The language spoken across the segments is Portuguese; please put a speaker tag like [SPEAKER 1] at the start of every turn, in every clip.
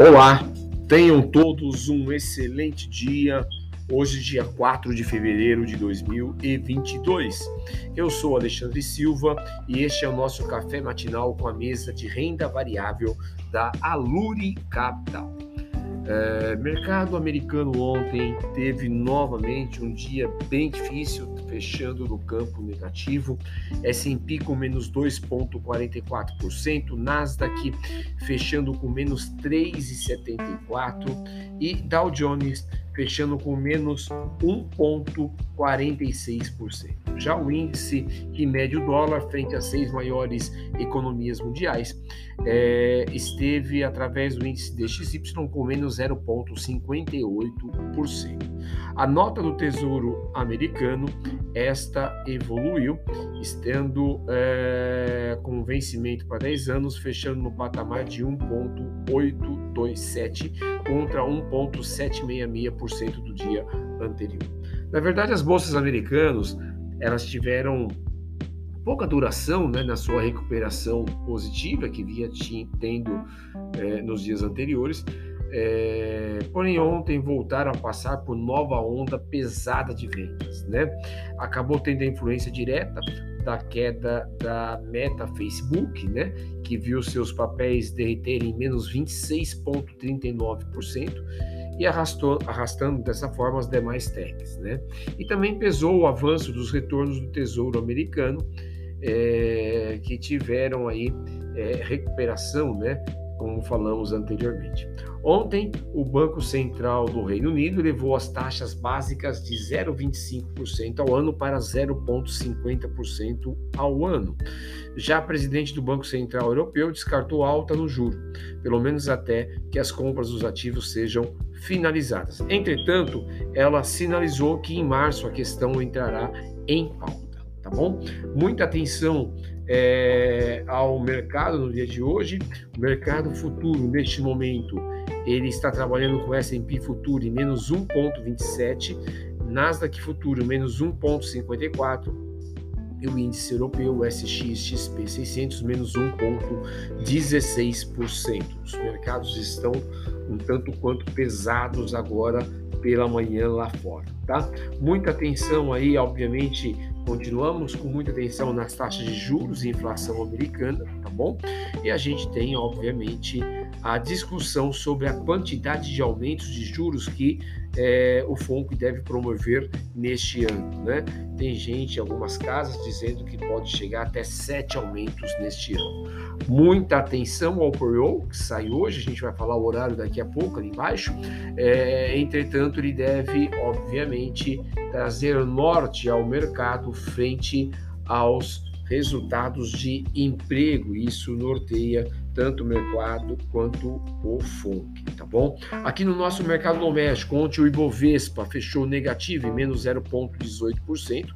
[SPEAKER 1] Olá, tenham todos um excelente dia. Hoje, dia 4 de fevereiro de 2022. Eu sou Alexandre Silva e este é o nosso café matinal com a mesa de renda variável da Aluri Capital. É, mercado americano ontem teve novamente um dia bem difícil, fechando no campo negativo. S&P com menos 2,44%, Nasdaq fechando com menos 3,74% e Dow Jones fechando com menos 1,46%. Já o índice que mede o dólar frente às seis maiores economias mundiais é, esteve através do índice DXY com menos 0,58%. A nota do Tesouro americano, esta evoluiu, estando é, com vencimento para 10 anos, fechando no patamar de 1,827 contra 1,766% do dia anterior. Na verdade, as bolsas americanas elas tiveram pouca duração né, na sua recuperação positiva que vinha tendo é, nos dias anteriores. É, porém, ontem voltaram a passar por nova onda pesada de vendas. Né? Acabou tendo a influência direta da queda da Meta Facebook, né, que viu seus papéis derreterem em menos 26,39% e arrastou, arrastando dessa forma as demais techs. Né? E também pesou o avanço dos retornos do Tesouro Americano, é, que tiveram aí é, recuperação, né, como falamos anteriormente. Ontem, o Banco Central do Reino Unido levou as taxas básicas de 0,25% ao ano para 0,50% ao ano. Já a presidente do Banco Central Europeu descartou alta no juro, pelo menos até que as compras dos ativos sejam finalizadas. Entretanto, ela sinalizou que em março a questão entrará em pauta, tá bom? Muita atenção é, ao mercado no dia de hoje. O mercado futuro, neste momento, ele está trabalhando com S&P Futuro em menos 1,27, Nasdaq Futuro menos 1,54, e o índice europeu, SXXP 600, menos 1,16%. Os mercados estão um tanto quanto pesados agora pela manhã lá fora, tá? Muita atenção aí, obviamente, continuamos com muita atenção nas taxas de juros e inflação americana, tá bom? E a gente tem, obviamente, a discussão sobre a quantidade de aumentos de juros que é, o FONC deve promover neste ano. Né? Tem gente, algumas casas, dizendo que pode chegar até sete aumentos neste ano. Muita atenção ao PRO, que sai hoje, a gente vai falar o horário daqui a pouco ali embaixo. É, entretanto, ele deve, obviamente, trazer norte ao mercado frente aos resultados de emprego. Isso norteia tanto o mercado quanto o FONC, tá bom? Aqui no nosso mercado doméstico, ontem o Ibovespa fechou negativo em menos 0,18%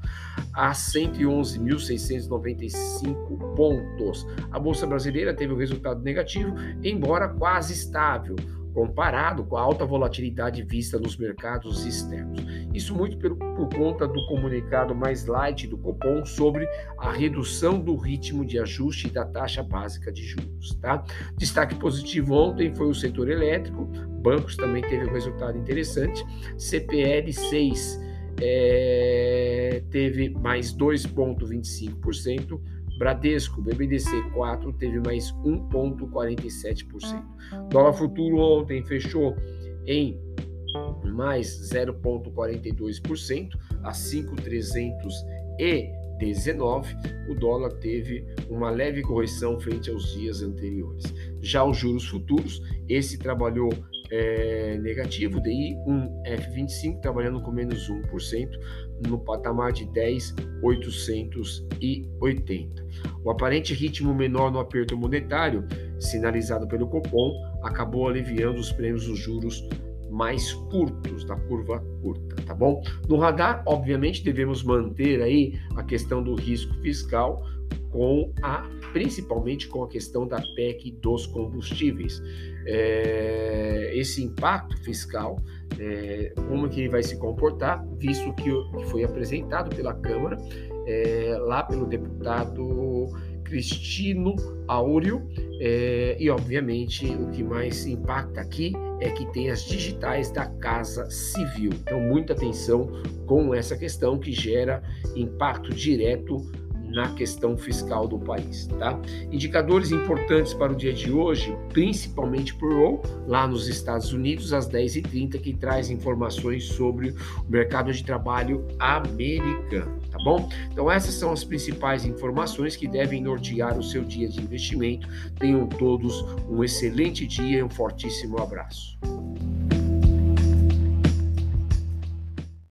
[SPEAKER 1] a 111.695 pontos. A Bolsa Brasileira teve um resultado negativo, embora quase estável, comparado com a alta volatilidade vista nos mercados externos. Isso muito por, por, conta do comunicado mais light do Copom sobre a redução do ritmo de ajuste da taxa básica de juros. Tá? Destaque positivo ontem foi o setor elétrico, bancos também teve um resultado interessante, CPL 6 é, teve mais 2,25%, Bradesco, BBDC 4 teve mais 1,47%. Dólar futuro ontem fechou em mais 0,42% a 5,319. O dólar teve uma leve correção frente aos dias anteriores. Já os juros futuros, esse trabalhou é, negativo, DI 1 F25 trabalhando com menos 1% no patamar de 10,880. O aparente ritmo menor no aperto monetário, sinalizado pelo Copom, acabou aliviando os prêmios dos juros mais curtos, da curva curta, tá bom? No radar, obviamente, devemos manter aí a questão do risco fiscal com a principalmente com a questão da PEC dos combustíveis. É, esse impacto fiscal, é, como que ele vai se comportar, visto que, que foi apresentado pela Câmara, é, lá pelo deputado Cristino Áureo, É, e, obviamente, o que mais impacta aqui é que tem as digitais da Casa Civil. Então, muita atenção com essa questão que gera impacto direto na questão fiscal do país. Tá? Indicadores importantes para o dia de hoje, principalmente por o lá nos Estados Unidos, às 10h30, que traz informações sobre o mercado de trabalho americano. Tá bom? Então, essas são as principais informações que devem nortear o seu dia de investimento. Tenham todos um excelente dia e um fortíssimo abraço.